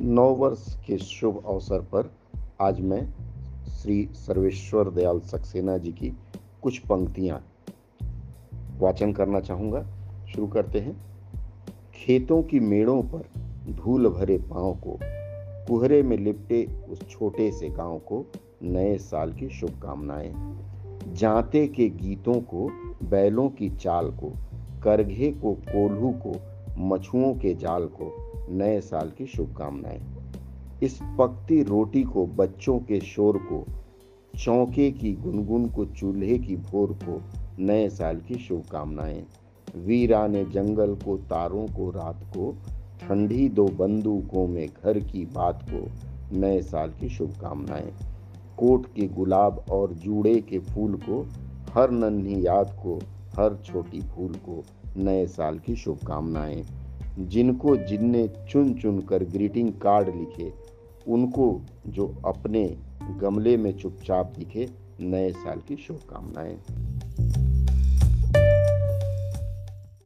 नौ वर्ष के शुभ अवसर पर आज मैं श्री सर्वेश्वर दयाल सक्सेना जी की कुछ पंक्तियाँ वाचन करना चाहूँगा। शुरू करते हैं। खेतों की मेड़ों पर धूल भरे पाँव को, कुहरे में लिपटे उस छोटे से गाँव को नए साल की शुभकामनाएँ। जाते के गीतों को, बैलों की चाल को, करघे को, कोल्हू को, मछुओं के जाल को नए साल की शुभकामनाएँ। इस पकती रोटी को बच्चों के शोर को, चौके की गुनगुन को, चूल्हे की भोर को नए साल की शुभकामनाएँ। वीराने जंगल को, तारों को, रात को, ठंडी दो बंदूकों में घर की बात को नए साल की शुभकामनाएँ। कोट के गुलाब और जूड़े के फूल को, हर नन्ही याद को, हर छोटी भूल को नए साल की शुभकामनाएँ। जिनको जिनने चुन चुन कर ग्रीटिंग कार्ड लिखे, उनको जो अपने गमले में चुपचाप दिखे, नए साल की शुभकामनाएँ।